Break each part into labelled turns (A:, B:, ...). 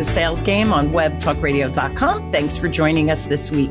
A: the sales game on webtalkradio.com. Thanks for joining us this week.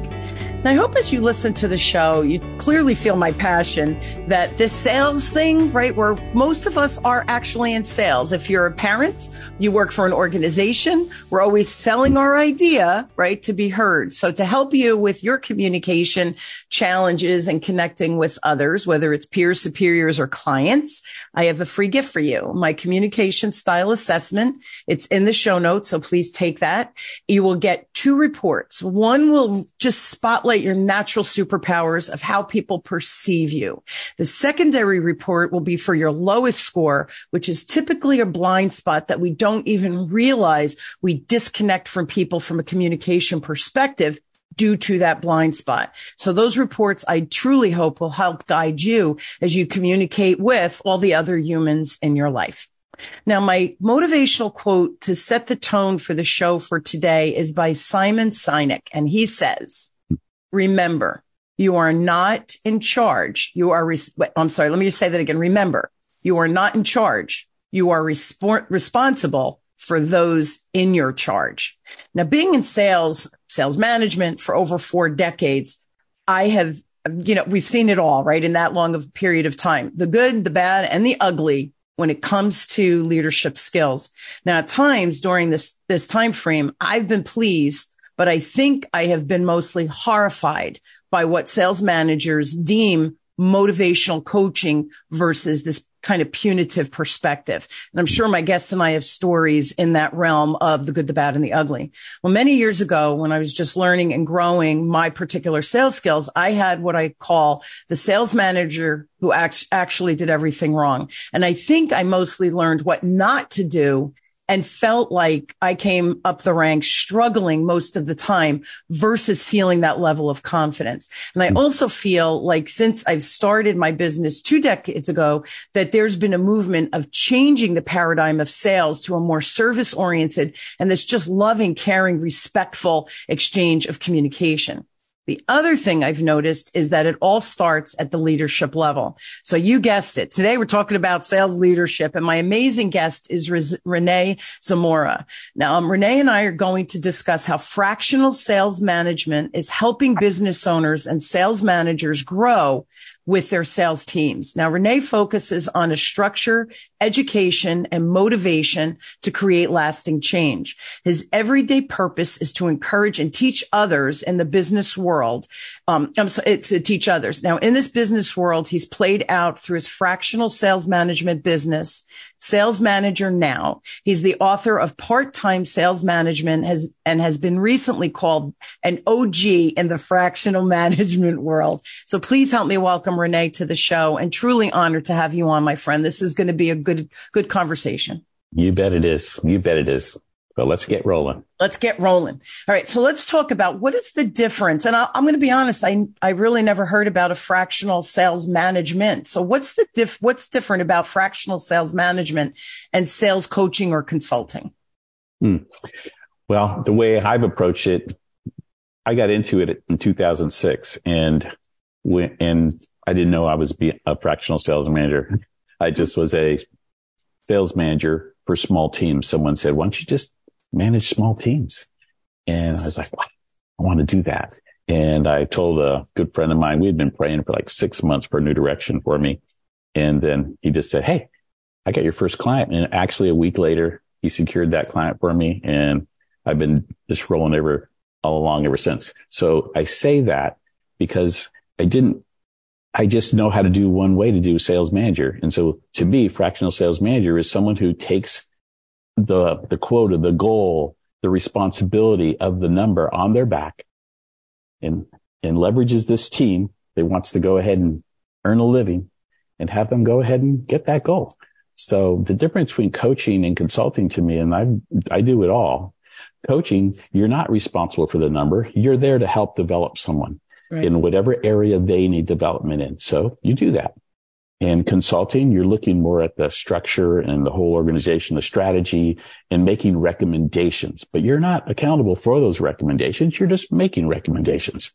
A: Now, I hope as you listen to the show, you clearly feel my passion that this sales thing, right, where most of us are actually in sales. If you're a parent, you work for an organization, we're always selling our idea, right, to be heard. So to help you with your communication challenges and connecting with others, whether it's peers, superiors, or clients, I have a free gift for you. My communication style assessment. It's in the show notes. So please take that. You will get two reports. One will just spotlight spotlight your natural superpowers of how people perceive you. The secondary report will be for your lowest score, which is typically a blind spot that we don't even realize we disconnect from people from a communication perspective due to that blind spot. So those reports I truly hope will help guide you as you communicate with all the other humans in your life. Now, my motivational quote to set the tone for the show for today is by Simon Sinek. And he says, remember, you are not in charge. You are, res- I'm sorry, let me say that again. Remember, you are not in charge. You are resp- responsible for those in your charge. Now, being in sales, sales management for over four decades, I have, you know, we've seen it all, right? In that long of period of time, the good, the bad, and the ugly when it comes to leadership skills. Now, at times during this, this time frame, I've been pleased but I think I have been mostly horrified by what sales managers deem motivational coaching versus this kind of punitive perspective. And I'm sure my guests and I have stories in that realm of the good, the bad, and the ugly. Well, many years ago, when I was just learning and growing my particular sales skills, I had what I call the sales manager who actually did everything wrong. And I think I mostly learned what not to do and felt like I came up the ranks struggling most of the time versus feeling that level of confidence. And I hmm. also feel like since I've started my business two decades ago, that there's been a movement of changing the paradigm of sales to a more service oriented and this just loving, caring, respectful exchange of communication. The other thing I've noticed is that it all starts at the leadership level. So you guessed it. Today we're talking about sales leadership and my amazing guest is Rene Zamora. Now, um, Rene and I are going to discuss how fractional sales management is helping business owners and sales managers grow with their sales teams. Now, Rene focuses on a structure, education, and motivation to create lasting change. His everyday purpose is to encourage and teach others in the business world. Um, to teach others. Now, in this business world, he's played out through his fractional sales management business, sales manager now. He's the author of part-time sales management has, and has been recently called an OG in the fractional management world. So please help me welcome Rene to the show and truly honored to have you on, my friend. This is going to be a good, good conversation.
B: You bet it is. You bet it is. But let's get rolling.
A: Let's get rolling. All right. So let's talk about what is the difference. And I, am going to be honest. I, I really never heard about a fractional sales management. So what's the diff, what's different about fractional sales management and sales coaching or consulting?
B: Hmm. Well, the way I've approached it, I got into it in 2006 and when, and I didn't know I was a fractional sales manager. I just was a sales manager for small teams. Someone said, why don't you just manage small teams. And I was like, I want to do that. And I told a good friend of mine, we had been praying for like six months for a new direction for me. And then he just said, Hey, I got your first client. And actually a week later, he secured that client for me. And I've been just rolling ever all along ever since. So I say that because I didn't, I just know how to do one way to do sales manager. And so to me, fractional sales manager is someone who takes the, the quota, the goal, the responsibility of the number on their back and, and leverages this team that wants to go ahead and earn a living and have them go ahead and get that goal. So the difference between coaching and consulting to me, and I, I do it all. Coaching, you're not responsible for the number. You're there to help develop someone right. in whatever area they need development in. So you do that. In consulting, you're looking more at the structure and the whole organization, the strategy and making recommendations, but you're not accountable for those recommendations. You're just making recommendations.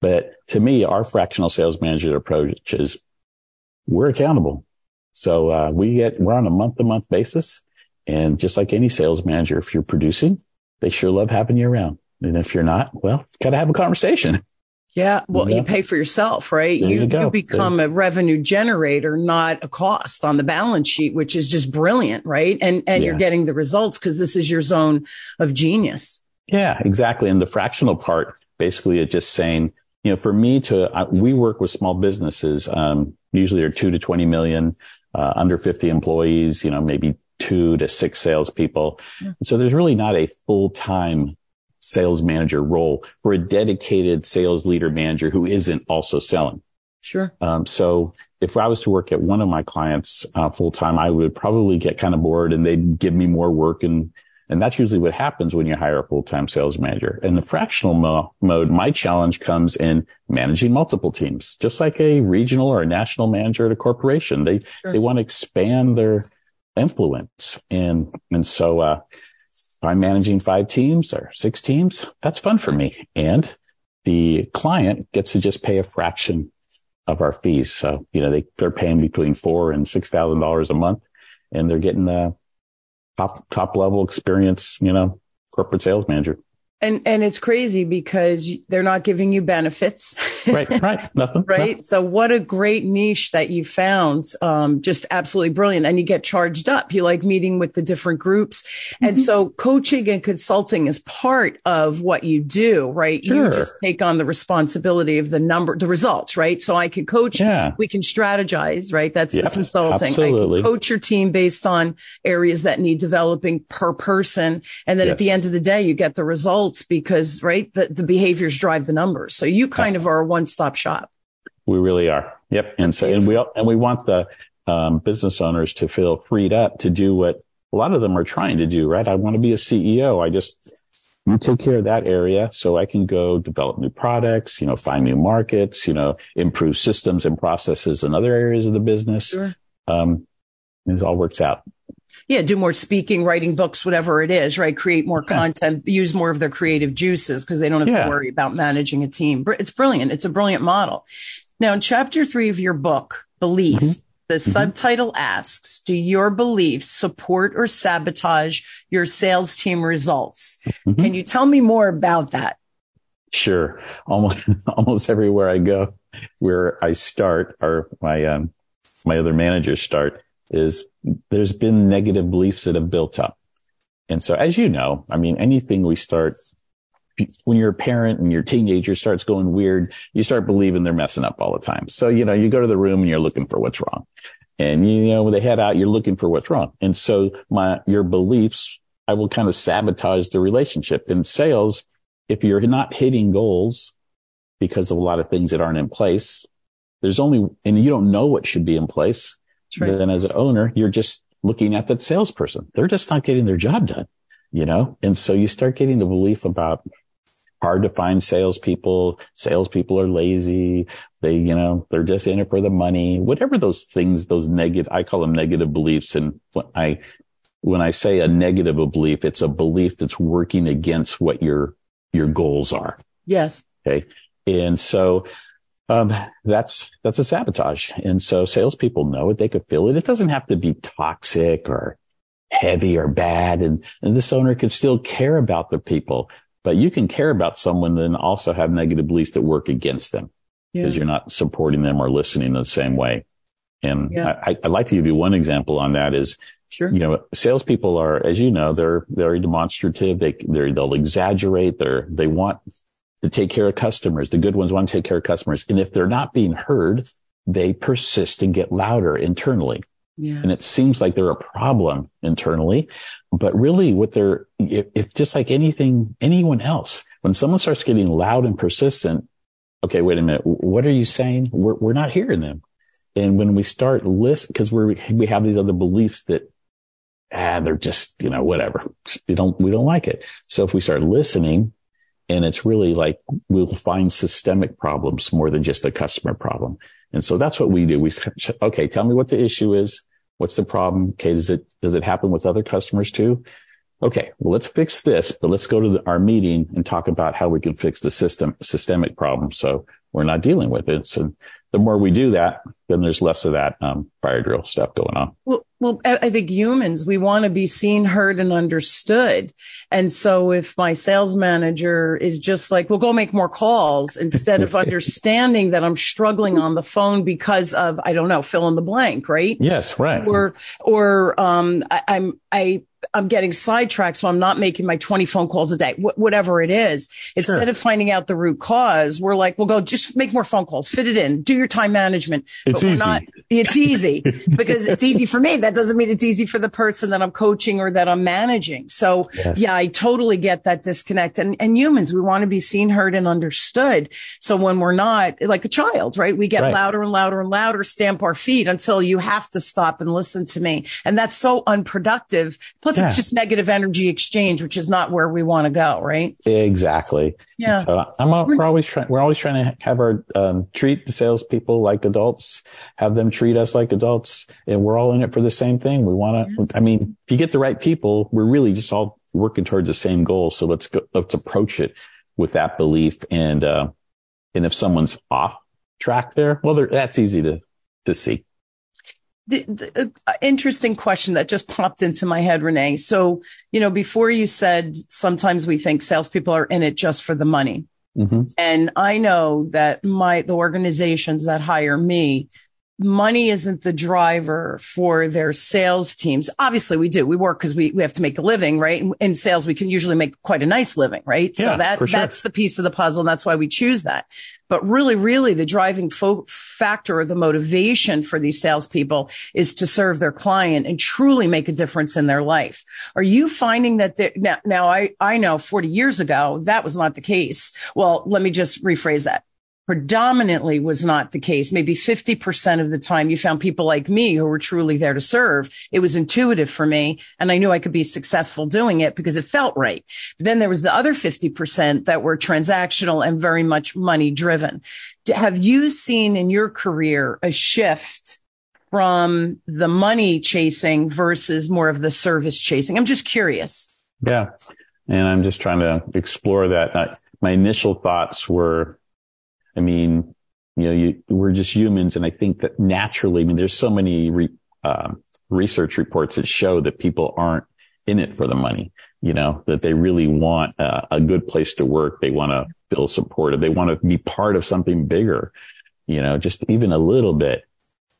B: But to me, our fractional sales manager approach is we're accountable. So, uh, we get, we're on a month to month basis. And just like any sales manager, if you're producing, they sure love having you around. And if you're not, well, got to have a conversation.
A: Yeah. Well, yeah. you pay for yourself, right?
B: There
A: you,
B: you,
A: you become a revenue generator, not a cost on the balance sheet, which is just brilliant, right? And, and yeah. you're getting the results because this is your zone of genius.
B: Yeah, exactly. And the fractional part, basically, it's just saying, you know, for me to, we work with small businesses, um, usually are two to 20 million, uh, under 50 employees, you know, maybe two to six salespeople. Yeah. So there's really not a full time sales manager role for a dedicated sales leader manager who isn't also selling.
A: Sure.
B: Um, so if I was to work at one of my clients uh, full time, I would probably get kind of bored and they'd give me more work. And, and that's usually what happens when you hire a full time sales manager. In the fractional mo- mode, my challenge comes in managing multiple teams, just like a regional or a national manager at a corporation. They, sure. they want to expand their influence. And, and so, uh, I'm managing five teams or six teams. That's fun for me. And the client gets to just pay a fraction of our fees. So, you know, they, they're paying between four and $6,000 a month and they're getting a top, top level experience, you know, corporate sales manager.
A: And and it's crazy because they're not giving you benefits.
B: right, right, nothing.
A: right. So what a great niche that you found. Um, just absolutely brilliant. And you get charged up. You like meeting with the different groups. Mm-hmm. And so coaching and consulting is part of what you do, right?
B: Sure.
A: You just take on the responsibility of the number, the results, right? So I can coach.
B: Yeah.
A: We can strategize, right? That's
B: yep,
A: the consulting.
B: Absolutely.
A: I can coach your team based on areas that need developing per person. And then yes. at the end of the day, you get the results results because, right, the, the behaviors drive the numbers. So you kind of are a one stop shop.
B: We really are. Yep. And so, and we, and we want the um, business owners to feel freed up to do what a lot of them are trying to do, right? I want to be a CEO. I just want to take care of that area so I can go develop new products, you know, find new markets, you know, improve systems and processes in other areas of the business. Sure. Um, it all works out
A: yeah, do more speaking, writing books, whatever it is, right? Create more yeah. content, use more of their creative juices because they don't have yeah. to worry about managing a team. It's brilliant. It's a brilliant model. Now, in chapter three of your book, Beliefs, mm-hmm. the mm-hmm. subtitle asks, do your beliefs support or sabotage your sales team results? Mm-hmm. Can you tell me more about that?
B: Sure. Almost, almost everywhere I go, where I start, or my, um, my other managers start, is there's been negative beliefs that have built up. And so, as you know, I mean, anything we start, when you're a parent and your teenager starts going weird, you start believing they're messing up all the time. So, you know, you go to the room and you're looking for what's wrong. And, you know, when they head out, you're looking for what's wrong. And so my, your beliefs, I will kind of sabotage the relationship in sales. If you're not hitting goals because of a lot of things that aren't in place, there's only, and you don't know what should be in place right. then as an owner, you're just looking at the salesperson. They're just not getting their job done, you know? And so you start getting the belief about hard to find salespeople. Salespeople are lazy. They, you know, they're just in it for the money, whatever those things, those negative, I call them negative beliefs. And when I, when I say a negative belief, it's a belief that's working against what your, your goals are.
A: Yes.
B: Okay. And so um, that's that's a sabotage. And so salespeople know it; they could feel it. It doesn't have to be toxic or heavy or bad, and and this owner could still care about the people. But you can care about someone and also have negative beliefs that work against them because yeah. you're not supporting them or listening the same way. And yeah. I, would like to give you one example on that is,
A: sure.
B: you know, salespeople are, as you know, they're very demonstrative. They, they'll exaggerate. They're, they want to take care of customers. The good ones want to take care of customers. And if they're not being heard, they persist and get louder internally.
A: Yeah.
B: And it seems like they're a problem internally, but really what they're, if, if, just like anything, anyone else, when someone starts getting loud and persistent, okay, wait a minute. What are you saying? We're, we're not hearing them. And when we start list, cause we're, we have these other beliefs that, ah, they're just, you know, whatever. We don't, we don't like it. So if we start listening, and it's really like we'll find systemic problems more than just a customer problem. And so that's what we do. We, okay, tell me what the issue is. What's the problem? Okay. Does it, does it happen with other customers too? Okay. Well, let's fix this, but let's go to the, our meeting and talk about how we can fix the system, systemic problem. So we're not dealing with it. So the more we do that, then there's less of that um, fire drill stuff going on.
A: Well, well, I think humans, we want to be seen, heard, and understood. And so if my sales manager is just like, well, go make more calls instead of understanding that I'm struggling on the phone because of, I don't know, fill in the blank, right?
B: Yes, right.
A: Or, or, um, I, I'm, I, I'm getting sidetracked, so I'm not making my 20 phone calls a day, wh- whatever it is. Instead sure. of finding out the root cause, we're like, well, go just make more phone calls, fit it in, do your time management.
B: It's easy.
A: Not, it's easy because it's easy for me. That doesn't mean it's easy for the person that I'm coaching or that I'm managing. So yes. yeah, I totally get that disconnect. And, and humans, we want to be seen, heard and understood. So when we're not like a child, right? We get right. louder and louder and louder, stamp our feet until you have to stop and listen to me. And that's so unproductive. Plus yeah. it's just negative energy exchange, which is not where we want to go, right?
B: Exactly.
A: Yeah.
B: So I'm we're always trying, we're always trying to have our, um, treat the salespeople like adults, have them treat us like adults. And we're all in it for the same thing. We want to, yeah. I mean, if you get the right people, we're really just all working towards the same goal. So let's go, let's approach it with that belief. And, uh, and if someone's off track there, well, that's easy to, to see
A: the, the uh, interesting question that just popped into my head, Rene. So, you know, before you said sometimes we think salespeople are in it just for the money. Mm-hmm. And I know that my, the organizations that hire me, money isn't the driver for their sales teams. Obviously we do. We work because we, we have to make a living, right? In, in, sales, we can usually make quite a nice living, right?
B: Yeah,
A: so that,
B: sure.
A: that's the piece of the puzzle. And that's why we choose that. But really, really the driving fo- factor or the motivation for these salespeople is to serve their client and truly make a difference in their life. Are you finding that now, now I, I know 40 years ago, that was not the case. Well, let me just rephrase that predominantly was not the case. Maybe 50% of the time you found people like me who were truly there to serve. It was intuitive for me and I knew I could be successful doing it because it felt right. But then there was the other 50% that were transactional and very much money driven. Have you seen in your career a shift from the money chasing versus more of the service chasing? I'm just curious.
B: Yeah. And I'm just trying to explore that. my initial thoughts were I mean, you know, you, we're just humans. And I think that naturally, I mean, there's so many re, uh, research reports that show that people aren't in it for the money, you know, that they really want a, good place to work. They want to feel supported. They want to be part of something bigger, you know, just even a little bit.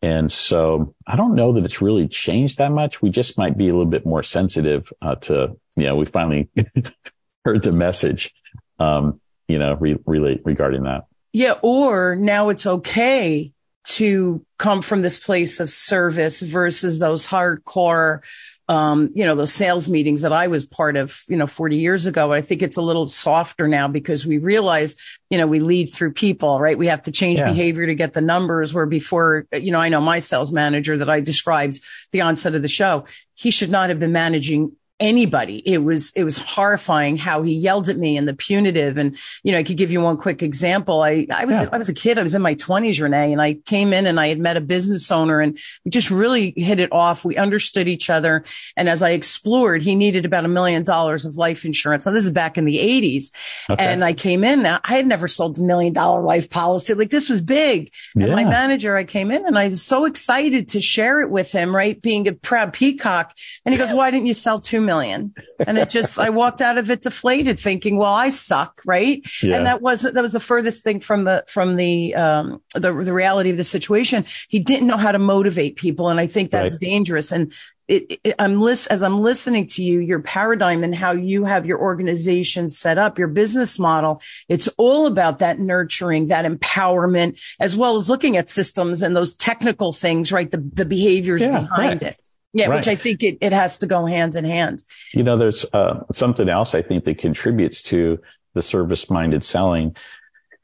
B: And so I don't know that it's really changed that much. We just might be a little bit more sensitive uh, to, you know, we finally heard the message, um, you know, re- really regarding that.
A: Yeah. Or now it's okay to come from this place of service versus those hardcore, um, you know, those sales meetings that I was part of, you know, 40 years ago. I think it's a little softer now because we realize, you know, we lead through people, right? We have to change yeah. behavior to get the numbers where before, you know, I know my sales manager that I described the onset of the show. He should not have been managing anybody. It was, it was horrifying how he yelled at me and the punitive. And, you know, I could give you one quick example. I, I was, yeah. I was a kid. I was in my twenties, Rene, and I came in and I had met a business owner and we just really hit it off. We understood each other. And as I explored, he needed about a million dollars of life insurance. Now this is back in the eighties. Okay. And I came in. Now I had never sold a million dollar life policy. Like this was big. Yeah. And my manager, I came in and I was so excited to share it with him, right? Being a proud peacock. And he goes, why didn't you sell two million. And it just, I walked out of it deflated thinking, well, I suck. Right. Yeah. And that was, that was the furthest thing from the, from the, um, the, the reality of the situation. He didn't know how to motivate people. And I think that's right. dangerous. And it, it, I'm list as I'm listening to you, your paradigm and how you have your organization set up, your business model. It's all about that nurturing, that empowerment, as well as looking at systems and those technical things, right? The, the behaviors yeah, behind right. it. Yeah, right. which I think it, it has to go hands in hand.
B: You know, there's uh, something else I think that contributes to the service minded selling.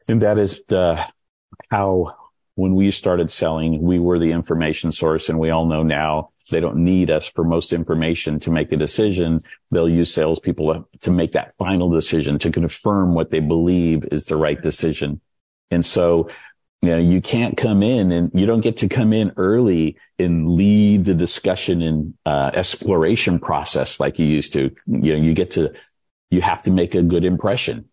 B: And that is the, how when we started selling, we were the information source and we all know now they don't need us for most information to make a decision. They'll use salespeople to make that final decision to confirm what they believe is the right decision. And so you know, you can't come in and you don't get to come in early and lead the discussion and uh, exploration process like you used to. You know, you get to, you have to make a good impression.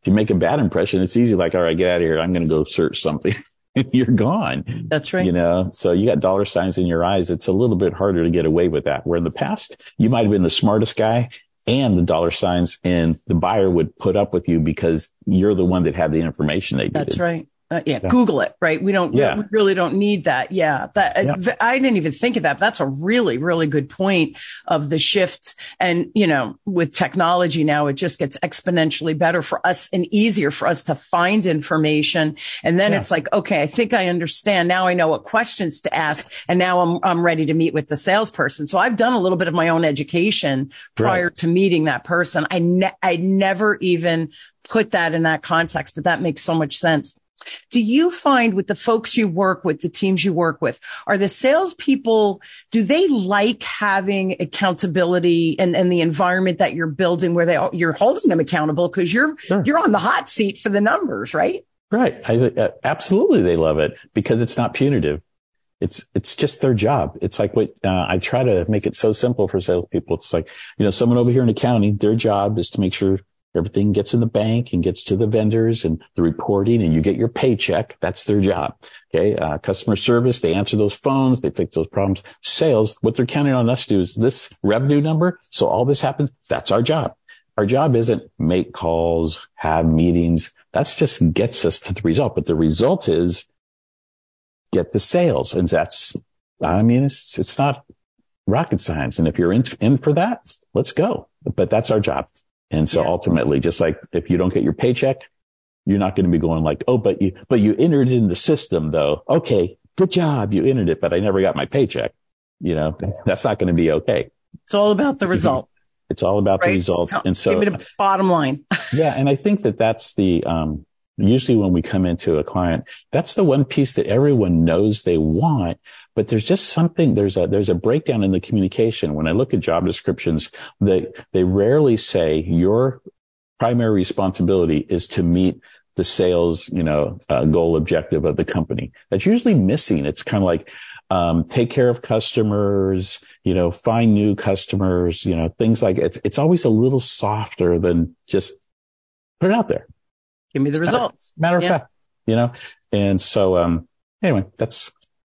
B: If you make a bad impression, it's easy. Like, all right, get out of here. I'm going to go search something. you're gone.
A: That's right.
B: You know, so you got dollar signs in your eyes. It's a little bit harder to get away with that. Where in the past, you might have been the smartest guy and the dollar signs and the buyer would put up with you because you're the one that had the information they needed.
A: That's right. Uh, yeah, yeah, Google it, right? We don't, yeah. we really don't need that. Yeah. That, uh, yeah. I didn't even think of that. That's a really, really good point of the shift. And, you know, with technology now, it just gets exponentially better for us and easier for us to find information. And then it's like, okay, I think I understand. Now I know what questions to ask. And now I'm, I'm ready to meet with the salesperson. So I've done a little bit of my own education prior right. to meeting that person. I, ne- I never even put that in that context, but that makes so much sense. Do you find with the folks you work with, the teams you work with, are the salespeople, do they like having accountability and, and the environment that you're building where they, you're holding them accountable because you're, sure. you're on the hot seat for the numbers, right?
B: Right. I, uh, absolutely. They love it because it's not punitive. It's, it's just their job. It's like what, uh, I try to make it so simple for salespeople. It's like, you know, someone over here in accounting, their job is to make sure Everything gets in the bank and gets to the vendors and the reporting and you get your paycheck. That's their job. Okay. Uh, customer service, they answer those phones. They fix those problems. Sales, what they're counting on us to do is this revenue number. So all this happens. That's our job. Our job isn't make calls, have meetings. That's just gets us to the result. But the result is get the sales. And that's, I mean, it's, it's not rocket science. And if you're in, in for that, let's go. But that's our job. And so yeah. ultimately, just like if you don't get your paycheck, you're not going to be going like, Oh, but you, but you entered in the system though. Okay. Good job. You entered it, but I never got my paycheck. You know, that's not going to be okay.
A: It's all about the result.
B: It's all about right? the result.
A: And so give it a bottom line.
B: yeah. And I think that that's the, um, usually when we come into a client, that's the one piece that everyone knows they want, but there's just something, there's a, there's a breakdown in the communication. When I look at job descriptions, they, they rarely say your primary responsibility is to meet the sales, you know, uh, goal objective of the company. That's usually missing. It's kind of like, um, take care of customers, you know, find new customers, you know, things like it's, it's always a little softer than just put it out there.
A: Give me the results.
B: Matter, yeah. of fact, you know, and so, um, anyway, that's,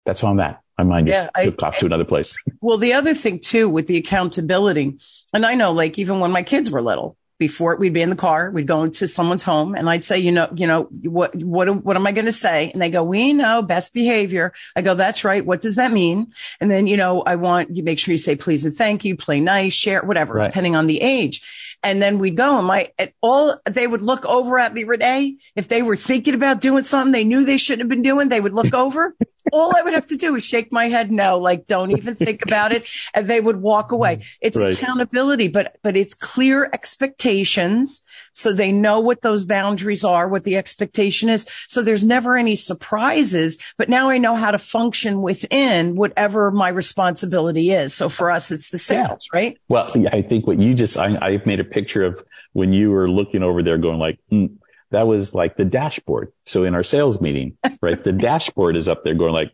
B: that's on that my mind just yeah, took I, off to another place.
A: Well, the other thing too with the accountability, and I know like even when my kids were little, before we'd be in the car, we'd go into someone's home and I'd say, you know, you know, what, what, what am I going to say? And they go, we know best behavior. I go, that's right. What does that mean? And then, you know, I want you make sure you say please and thank you, play nice, share, whatever, right. depending on the age. And then we'd go and my, at all, they would look over at me, Rene. If they were thinking about doing something they knew they shouldn't have been doing, they would look over. All I would have to do is shake my head no, like don't even think about it. And they would walk away. It's right. accountability, but, but it's clear expectations. So they know what those boundaries are, what the expectation is. So there's never any surprises, but now I know how to function within whatever my responsibility is. So for us, it's the sales, yeah. right?
B: Well, I think what you just, I, I made a picture of when you were looking over there going like, mm, that was like the dashboard. So in our sales meeting, right, the dashboard is up there going like,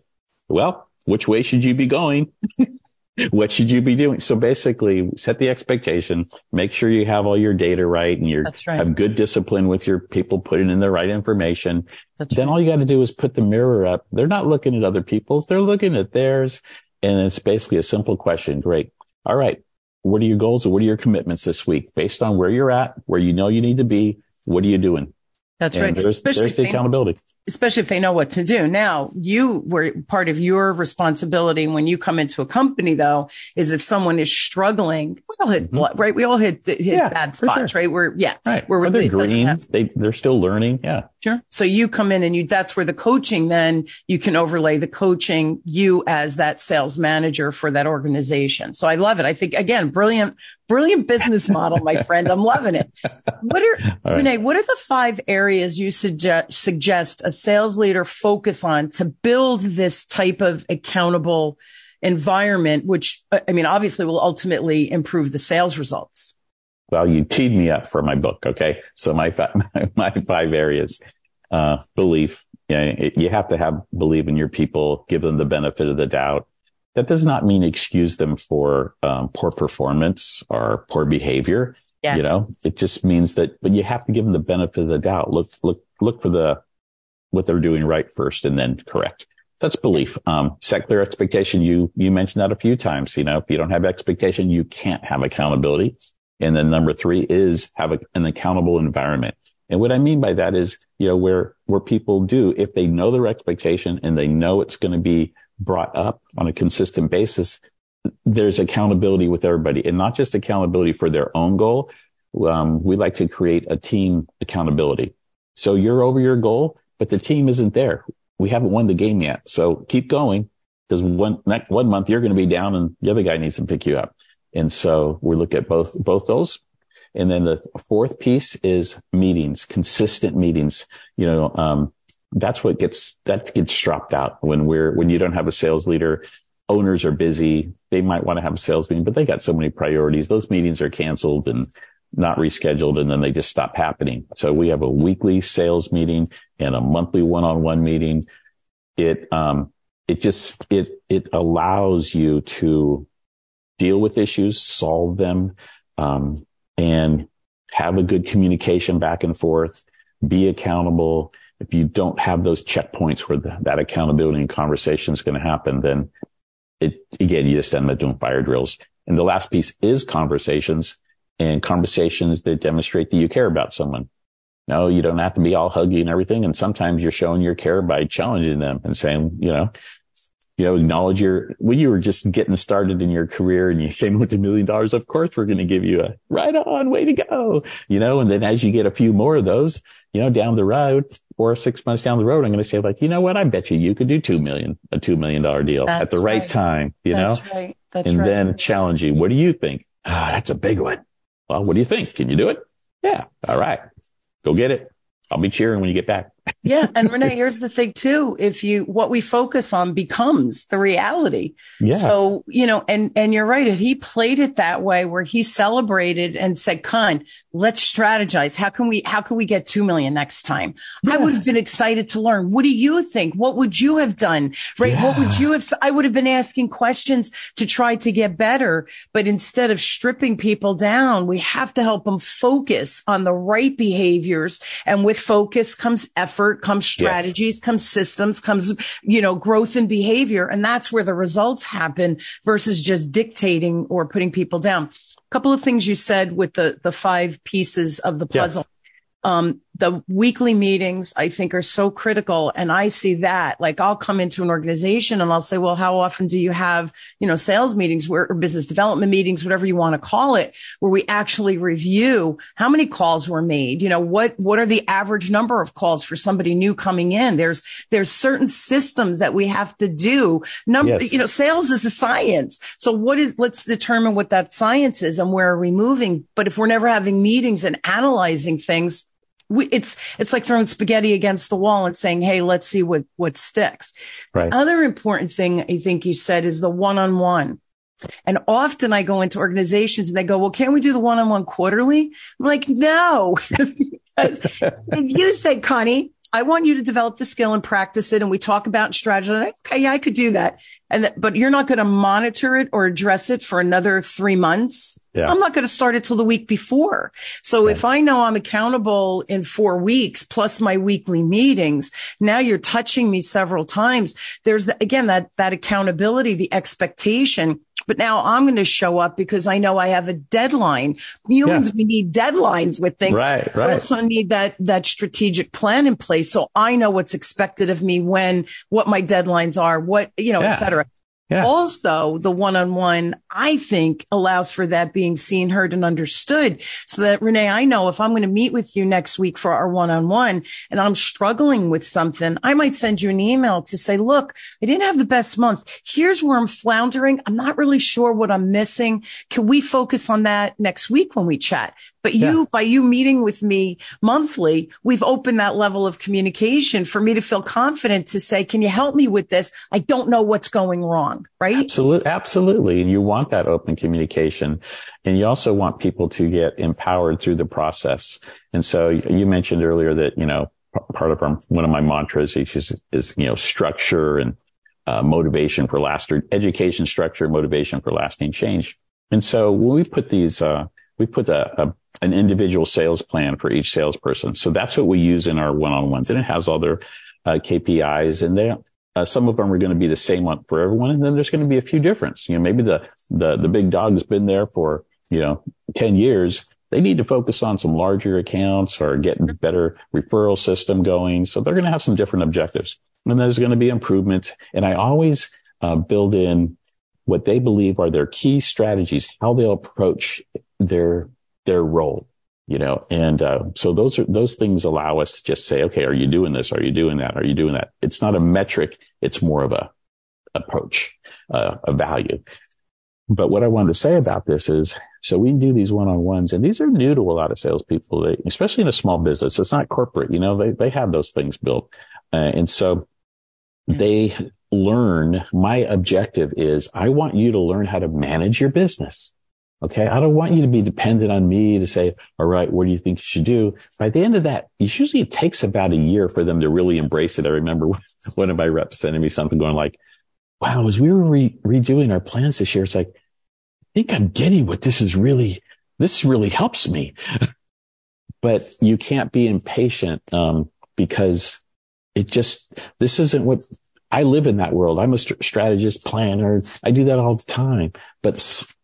B: well, which way should you be going? what should you be doing? So basically set the expectation, make sure you have all your data right and you right. have good discipline with your people putting in the right information. That's then right. all you got to do is put the mirror up. They're not looking at other people's. They're looking at theirs. And it's basically a simple question. Great. All right. What are your goals or what are your commitments this week based on where you're at, where you know you need to be? What are you doing?
A: That's and right.
B: There's, there's the accountability.
A: especially if they know what to do. Now, you were part of your responsibility when you come into a company, though, is if someone is struggling, we all hit, mm-hmm. right? We all hit, hit yeah, bad spots, sure. right? We're, yeah.
B: Right. We're, they're green. Have, they, they're still learning. Yeah.
A: Sure. So you come in and you, that's where the coaching, then you can overlay the coaching, you as that sales manager for that organization. So I love it. I think, again, brilliant, brilliant business model, my friend. I'm loving it. What are, right. Rene, what are the five areas you suggest, suggest a sales leader focus on to build this type of accountable environment, which I mean, obviously will ultimately improve the sales results?
B: Well, you teed me up for my book. Okay. So my, my, my five areas, uh, belief. You, know, it, you have to have believe in your people, give them the benefit of the doubt. That does not mean excuse them for um, poor performance or poor behavior. Yes. You know, it just means that, but you have to give them the benefit of the doubt. Look, look, look for the what they're doing right first and then correct. That's belief. Um, set clear expectation. You, you mentioned that a few times. You know, if you don't have expectation, you can't have accountability. And then number three is have a, an accountable environment. And what I mean by that is, you know, where, where people do, if they know their expectation and they know it's going to be brought up on a consistent basis, there's accountability with everybody and not just accountability for their own goal. Um, we like to create a team accountability. So you're over your goal, but the team isn't there. We haven't won the game yet. So keep going because one, next, one month you're going to be down and the other guy needs to pick you up. And so we look at both, both those. And then the fourth piece is meetings, consistent meetings. You know, um, that's what gets, that gets dropped out when we're, when you don't have a sales leader. Owners are busy. They might want to have a sales meeting, but they got so many priorities. Those meetings are canceled and not rescheduled and then they just stop happening. So we have a weekly sales meeting and a monthly one-on-one meeting. It, um, it just, it, it allows you to deal with issues, solve them, um, and have a good communication back and forth, be accountable. If you don't have those checkpoints where the, that accountability and conversation is going to happen, then it, again, you just end up doing fire drills. And the last piece is conversations and conversations that demonstrate that you care about someone. No, you don't have to be all huggy and everything. And sometimes you're showing your care by challenging them and saying, you know, you know, acknowledge your, when you were just getting started in your career and you came with a million dollars, of course, we're going to give you a right on way to go, you know, and then as you get a few more of those, you know, down the road, or six months down the road, I'm going to say like, you know what? I bet you you could do two million, a $2 million deal that's at the right, right time, you
A: that's
B: know,
A: right. that's
B: and
A: right.
B: then challenge you. What do you think? Ah, that's a big one. Well, what do you think? Can you do it? Yeah. All right. Go get it. I'll be cheering when you get back.
A: Yeah. And Rene, here's the thing too. If you, what we focus on becomes the reality.
B: Yeah.
A: So, you know, and, and you're right. He played it that way where he celebrated and said, kind, let's strategize. How can we, how can we get 2 million next time? Yeah. I would have been excited to learn. What do you think? What would you have done? Right. Yeah. What would you have, I would have been asking questions to try to get better. But instead of stripping people down, we have to help them focus on the right behaviors. And with focus comes effort, comes strategies, yes. comes systems, comes, you know, growth and behavior. And that's where the results happen versus just dictating or putting people down. A couple of things you said with the, the five pieces of the puzzle. Um, the weekly meetings I think are so critical. And I see that like I'll come into an organization and I'll say, well, how often do you have, you know, sales meetings where, or business development meetings, whatever you want to call it, where we actually review how many calls were made? You know, what, what are the average number of calls for somebody new coming in? There's, there's certain systems that we have to do. Number, yes. you know, sales is a science. So what is, let's determine what that science is and where are we moving? But if we're never having meetings and analyzing things, we, it's it's like throwing spaghetti against the wall and saying, "Hey, let's see what what sticks." Right. The other important thing I think you said is the one-on-one. And often I go into organizations and they go, "Well, can't we do the one-on-one quarterly?" I'm like, "No." because you say, Connie, I want you to develop the skill and practice it. And we talk about strategy. Okay, yeah, I could do that. And th- but you're not going to monitor it or address it for another three months. Yeah. I'm not going to start it till the week before. So if I know I'm accountable in four weeks plus my weekly meetings, now you're touching me several times. There's the, again that that accountability, the expectation but now I'm going to show up because I know I have a deadline. Humans, yeah. we need deadlines with things.
B: Right, right.
A: We also need that, that strategic plan in place. So I know what's expected of me when, what my deadlines are, what, you know, yeah. et cetera. Yeah. Also, the one-on-one, I think allows for that being seen, heard and understood so that Rene, I know if I'm going to meet with you next week for our one-on-one and I'm struggling with something, I might send you an email to say, look, I didn't have the best month. Here's where I'm floundering. I'm not really sure what I'm missing. Can we focus on that next week when we chat? But you, yeah. by you meeting with me monthly, we've opened that level of communication for me to feel confident to say, can you help me with this? I don't know what's going wrong, right?
B: Absolutely. Absolutely. And you want that open communication. And you also want people to get empowered through the process. And so you mentioned earlier that, you know, part of our, one of my mantras is, is, you know, structure and uh, motivation for lasting education structure, motivation for lasting change. And so when we put these, uh, we put a, a, an individual sales plan for each salesperson. So that's what we use in our one-on-ones and it has all their uh, KPIs and they, uh, some of them are going to be the same one for everyone. And then there's going to be a few difference. You know, maybe the, the, the big dog has been there for, you know, 10 years. They need to focus on some larger accounts or getting better referral system going. So they're going to have some different objectives and there's going to be improvements. And I always uh, build in what they believe are their key strategies, how they'll approach their, their role you know, and, uh, so those are, those things allow us to just say, okay, are you doing this? Are you doing that? Are you doing that? It's not a metric. It's more of a approach, uh, a value. But what I wanted to say about this is, so we do these one-on-ones and these are new to a lot of salespeople, they, especially in a small business. It's not corporate, you know, they, they have those things built. Uh, and so they learn. My objective is I want you to learn how to manage your business. Okay. I don't want you to be dependent on me to say, all right, what do you think you should do? By the end of that, usually it takes about a year for them to really embrace it. I remember one of my reps sending me something going like, wow, as we were re- redoing our plans this year, it's like, I think I'm getting what this is really, this really helps me. but you can't be impatient, um, because it just, this isn't what I live in that world. I'm a st- strategist, planner. I do that all the time. But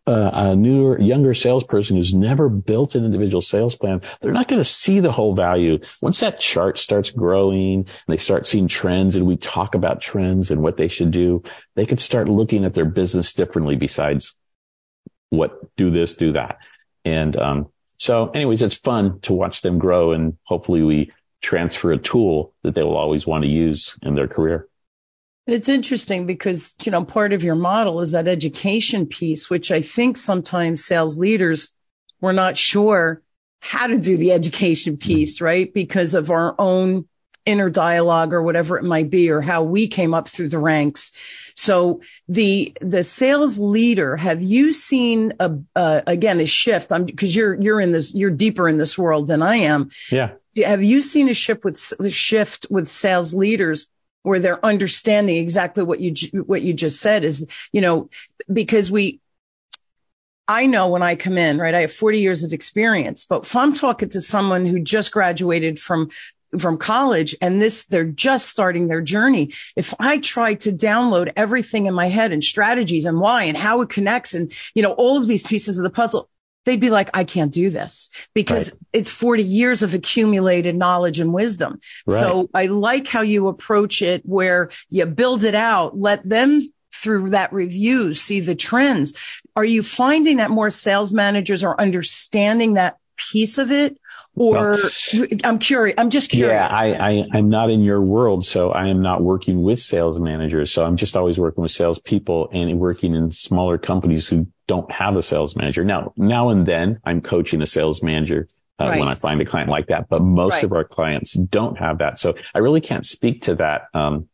B: uh, a newer, younger salesperson who's never built an individual sales plan, they're not going to see the whole value. Once that chart starts growing and they start seeing trends and we talk about trends and what they should do, they could start looking at their business differently besides what do this, do that. And, um, so anyways, it's fun to watch them grow and hopefully we transfer a tool that they will always want to use in their career.
A: It's interesting because, you know, part of your model is that education piece, which I think sometimes sales leaders were not sure how to do the education piece, right? Because of our own inner dialogue or whatever it might be, or how we came up through the ranks. So the, the sales leader, have you seen a, uh, again, a shift? I'm because you're, you're in this, you're deeper in this world than I am.
B: Yeah.
A: Have you seen a shift with the shift with sales leaders where they're understanding exactly what you what you just said is you know because we I know when I come in, right? I have 40 years of experience, but if I'm talking to someone who just graduated from from college and this they're just starting their journey if i try to download everything in my head and strategies and why and how it connects and you know all of these pieces of the puzzle they'd be like, I can't do this because right. it's 40 years of accumulated knowledge and wisdom. Right. So I like how you approach it where you build it out, let them through that review, see the trends. Are you finding that more sales managers are understanding that piece of it? Or well, I'm curious. I'm just curious.
B: Yeah, I, I, I'm not in your world, so I am not working with sales managers. So I'm just always working with salespeople and working in smaller companies who don't have a sales manager. Now, now and then I'm coaching a sales manager uh, right. when I find a client like that, but most right. of our clients don't have that. So I really can't speak to that, um,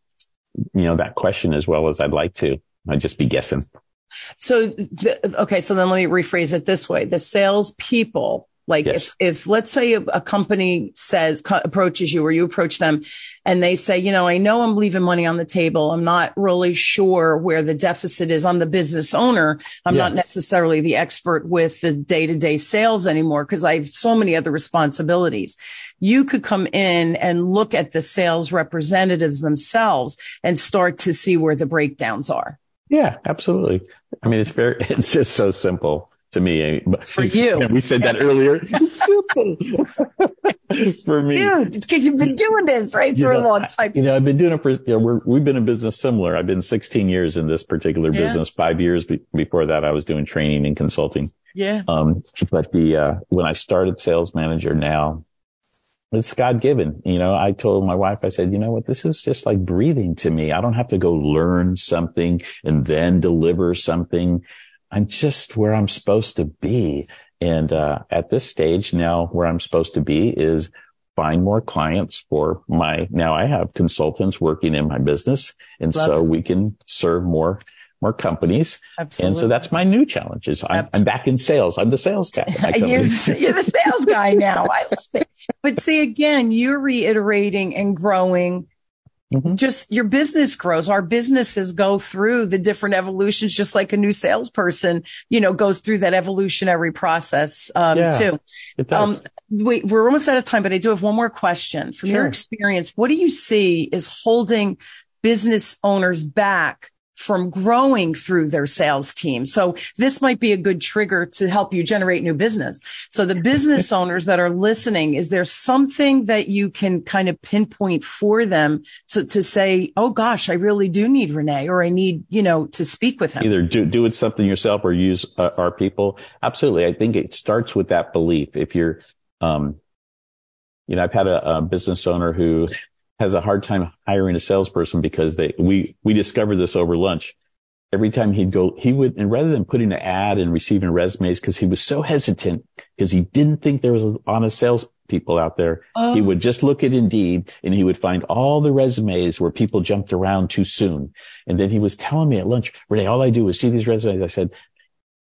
B: you know, that question as well as I'd like to. I'd just be guessing.
A: So, the, okay. So then let me rephrase it this way. The sales people like yes. if, if let's say a, a company says, co- approaches you or you approach them and they say, you know, I know I'm leaving money on the table. I'm not really sure where the deficit is. I'm the business owner. I'm yeah. not necessarily the expert with the day to day sales anymore because I have so many other responsibilities. You could come in and look at the sales representatives themselves and start to see where the breakdowns are.
B: Yeah, absolutely. I mean, it's very, it's just so simple to me.
A: For you.
B: we said that earlier. for me.
A: Dude, it's because you've been doing this, right? For know, a long time.
B: You know, I've been doing it for, you know, we have been in business similar. I've been 16 years in this particular yeah. business. Five years be- before that, I was doing training and consulting.
A: Yeah. Um,
B: but the, uh, when I started sales manager now, it's God given. You know, I told my wife, I said, you know what? This is just like breathing to me. I don't have to go learn something and then deliver something. I'm just where I'm supposed to be. And uh, at this stage now, where I'm supposed to be is find more clients for my. Now I have consultants working in my business, and Love. so we can serve more more companies. Absolutely. And so that's my new challenge is I'm, I'm back in sales. I'm the sales guy.
A: you're, the, you're, the, sales guy now. I love it. But see, again, you're reiterating and growing mm-hmm. just your business grows. Our businesses go through the different evolutions, just like a new salesperson, you know, goes through that evolutionary process, um, yeah, too.
B: It does. Um,
A: we, we're almost out of time, but I do have one more question from sure. your experience. What do you see is holding business owners back from growing through their sales team. So this might be a good trigger to help you generate new business. So the business owners that are listening, is there something that you can kind of pinpoint for them so to say, Oh gosh, I really do need Rene or I need, you know, to speak with him.
B: Either do, do it something yourself or use uh, our people. Absolutely. I think it starts with that belief. If you're, um, you know, I've had a, a business owner who has a hard time hiring a salesperson because they, we, we discovered this over lunch. Every time he'd go, he would, and rather than putting an ad and receiving resumes, because he was so hesitant, because he didn't think there was honest salespeople out there, oh. he would just look at Indeed and he would find all the resumes where people jumped around too soon. And then he was telling me at lunch, Rene, all I do is see these resumes. I said,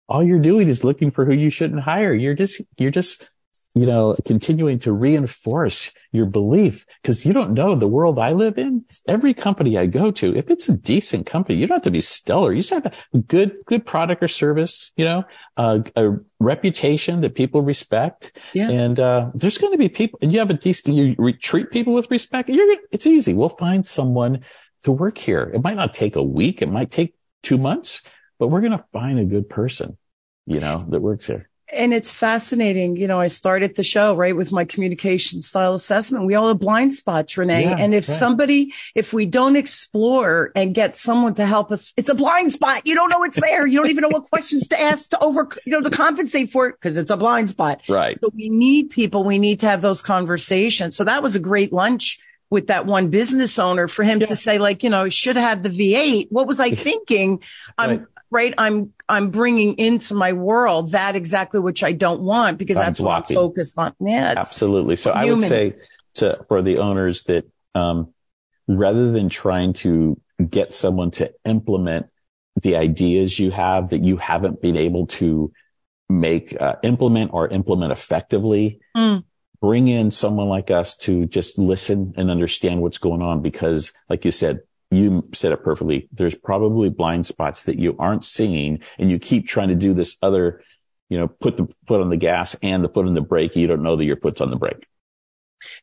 B: all you're doing is looking for who you shouldn't hire. You're just, you're just you know, continuing to reinforce your belief because you don't know the world I live in. Every company I go to, if it's a decent company, you don't have to be stellar. You just have a good, good product or service, you know, uh, a reputation that people respect. Yeah. And, uh, there's going to be people and you have a decent, you treat people with respect. You're, it's easy. We'll find someone to work here. It might not take a week. It might take two months, but we're going to find a good person, you know, that works here
A: and it's fascinating. You know, I started the show right with my communication style assessment. We all have blind spots, Rene. Yeah, and if right. somebody, if we don't explore and get someone to help us, it's a blind spot. You don't know it's there. You don't even know what questions to ask to over, you know, to compensate for it because it's a blind spot.
B: Right.
A: So we need people. We need to have those conversations. So that was a great lunch with that one business owner for him yeah. to say like, you know, he should have had the V8. What was I thinking? I'm, right right? I'm, I'm bringing into my world that exactly which I don't want because I'm that's blocking. what I'm focused on. Yeah.
B: Absolutely. So I would say to, for the owners that, um, rather than trying to get someone to implement the ideas you have that you haven't been able to make, uh, implement or implement effectively, mm. bring in someone like us to just listen and understand what's going on because like you said, you said it perfectly. There's probably blind spots that you aren't seeing and you keep trying to do this other, you know, put the foot on the gas and the foot on the brake. You don't know that your foot's on the brake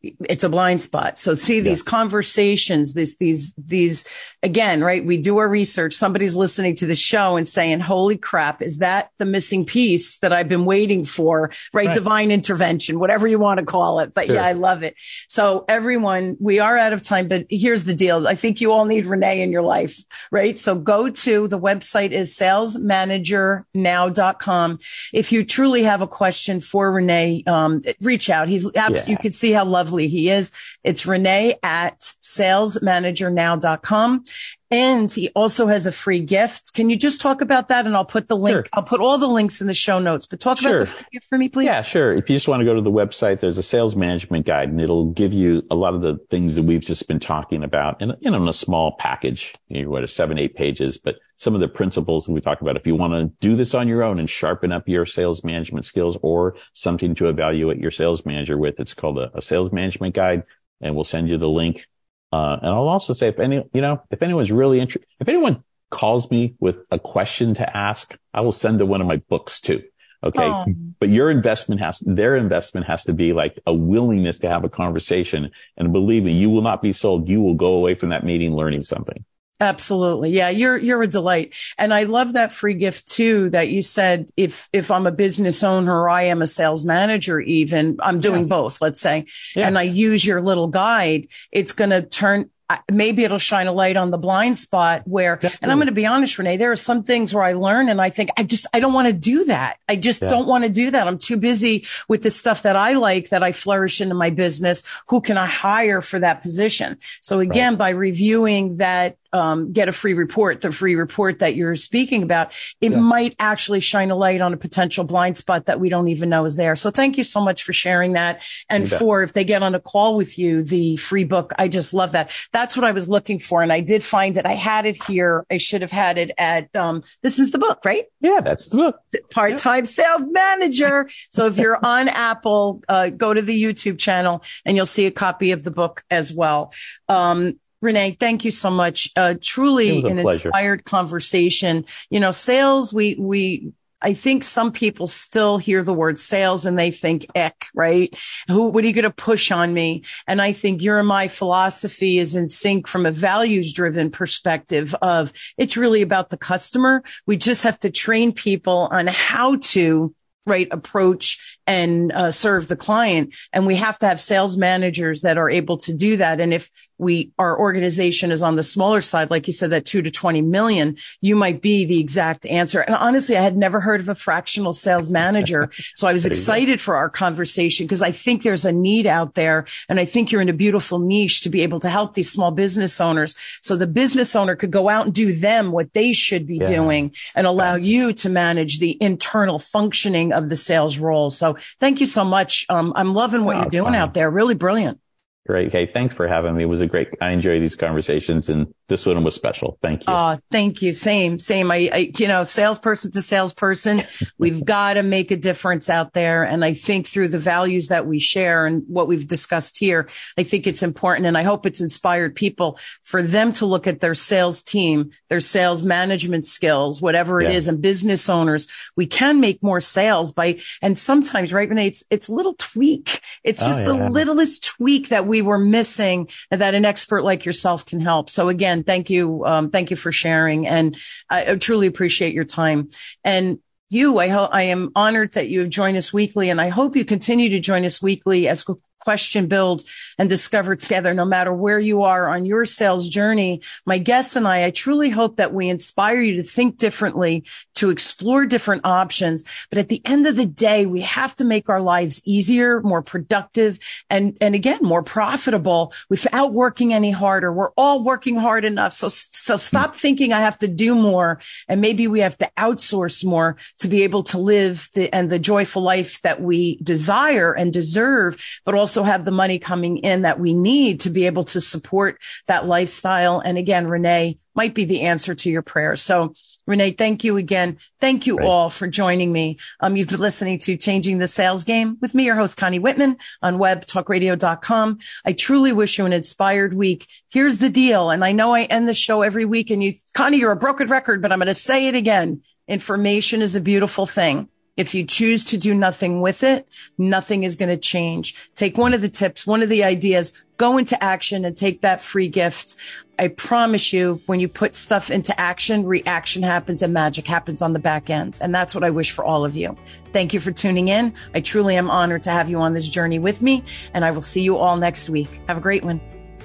A: it's a blind spot. So see these conversations, these, these, these, again, right? We do our research. Somebody's listening to the show and saying, holy crap, is that the missing piece that I've been waiting for? Right. right. Divine intervention, whatever you want to call it. But sure. yeah, I love it. So everyone, we are out of time, but here's the deal. I think you all need Rene in your life, right? So go to the website is salesmanagernow.com. If you truly have a question for Rene, um, reach out. He's, yeah. you can see how lovely he is. It's Rene at salesmanagernow.com. And he also has a free gift. Can you just talk about that? And I'll put the link, sure. I'll put all the links in the show notes, but talk sure. about the free gift for me, please.
B: Yeah, sure. If you just want to go to the website, there's a sales management guide and it'll give you a lot of the things that we've just been talking about in, in a small package, you know, what, seven, eight pages, but some of the principles that we talk about. If you want to do this on your own and sharpen up your sales management skills or something to evaluate your sales manager with, it's called a, a sales management guide and we'll send you the link uh, and I'll also say if any, you know, if anyone's really interested, if anyone calls me with a question to ask, I will send to one of my books too. Okay. Oh. But your investment has, their investment has to be like a willingness to have a conversation. And believe me, you will not be sold. You will go away from that meeting learning something.
A: Absolutely. Yeah. You're, you're a delight. And I love that free gift too, that you said, if, if I'm a business owner or I am a sales manager, even I'm doing yeah. both, let's say, yeah. and I use your little guide, it's going to turn, maybe it'll shine a light on the blind spot where, Definitely. and I'm going to be honest, Rene, there are some things where I learn and I think I just, I don't want to do that. I just yeah. don't want to do that. I'm too busy with the stuff that I like that I flourish into my business. Who can I hire for that position? So again, right. by reviewing that um, get a free report, the free report that you're speaking about, it yeah. might actually shine a light on a potential blind spot that we don't even know is there. So thank you so much for sharing that. And for if they get on a call with you, the free book, I just love that. That's what I was looking for. And I did find it. I had it here. I should have had it at, um, this is the book, right?
B: Yeah, that's the book.
A: Part-time yeah. sales manager. so if you're on Apple, uh, go to the YouTube channel and you'll see a copy of the book as well. Um, Rene, thank you so much. Uh, truly an pleasure. inspired conversation. You know, sales, we, we, I think some people still hear the word sales and they think eck, right? Who, what are you going to push on me? And I think your and my philosophy is in sync from a values driven perspective of it's really about the customer. We just have to train people on how to right approach and uh, serve the client. And we have to have sales managers that are able to do that. And if we our organization is on the smaller side like you said that 2 to 20 million you might be the exact answer. And honestly i had never heard of a fractional sales manager. So i was excited for our conversation because i think there's a need out there. And i think you're in a beautiful niche to be able to help these small business owners. So the business owner could go out and do them what they should be yeah. doing and allow you to manage the internal functioning of the sales role. So thank you so much. Um, I'm loving what oh, you're doing fine. out there. Really brilliant.
B: Great. Hey, thanks for having me. It was a great, I enjoy these conversations and this one was special. Thank you.
A: Oh, thank you. Same, same. I, I you know, salesperson to salesperson, we've got to make a difference out there. And I think through the values that we share and what we've discussed here, I think it's important. And I hope it's inspired people for them to look at their sales team, their sales management skills, whatever it yeah. is, and business owners. We can make more sales by, and sometimes, right, Rene, it's, it's a little tweak. It's oh, just oh, yeah. the littlest tweak that we were missing that an expert like yourself can help. So again, thank you. Um, thank you for sharing. And I, truly appreciate your time. And you, I, I am honored that you have joined us weekly and I hope you continue to join us weekly as question, build and discover together, no matter where you are on your sales journey. My guests and I, I truly hope that we inspire you to think differently, to explore different options. But at the end of the day, we have to make our lives easier, more productive, and, and again, more profitable without working any harder. We're all working hard enough. So, so stop thinking I have to do more and maybe we have to outsource more to be able to live the, and the joyful life that we desire and deserve, but also also have the money coming in that we need to be able to support that lifestyle. And again, Rene might be the answer to your prayer. So Rene, thank you again. Thank you all for joining me. Um, you've been listening to Changing the Sales Game with me, your host, Connie Whitman on webtalkradio.com. I truly wish you an inspired week. Here's the deal. And I know I end the show every week and you, Connie, you're a broken record, but I'm going to say it again. Information is a beautiful thing. If you choose to do nothing with it, nothing is going to change. Take one of the tips, one of the ideas, go into action and take that free gift. I promise you, when you put stuff into action, reaction happens and magic happens on the back end. And that's what I wish for all of you. Thank you for tuning in. I truly am honored to have you on this journey with me. And I will see you all next week. Have a great one.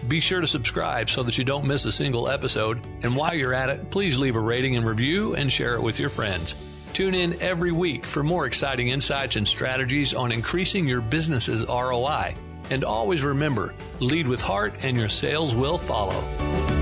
C: Be sure to subscribe so that you don't miss a single episode. And while you're at it, please leave a rating and review and share it with your friends. Tune in every week for more exciting insights and strategies on increasing your business's ROI. And always remember lead with heart, and your sales will follow.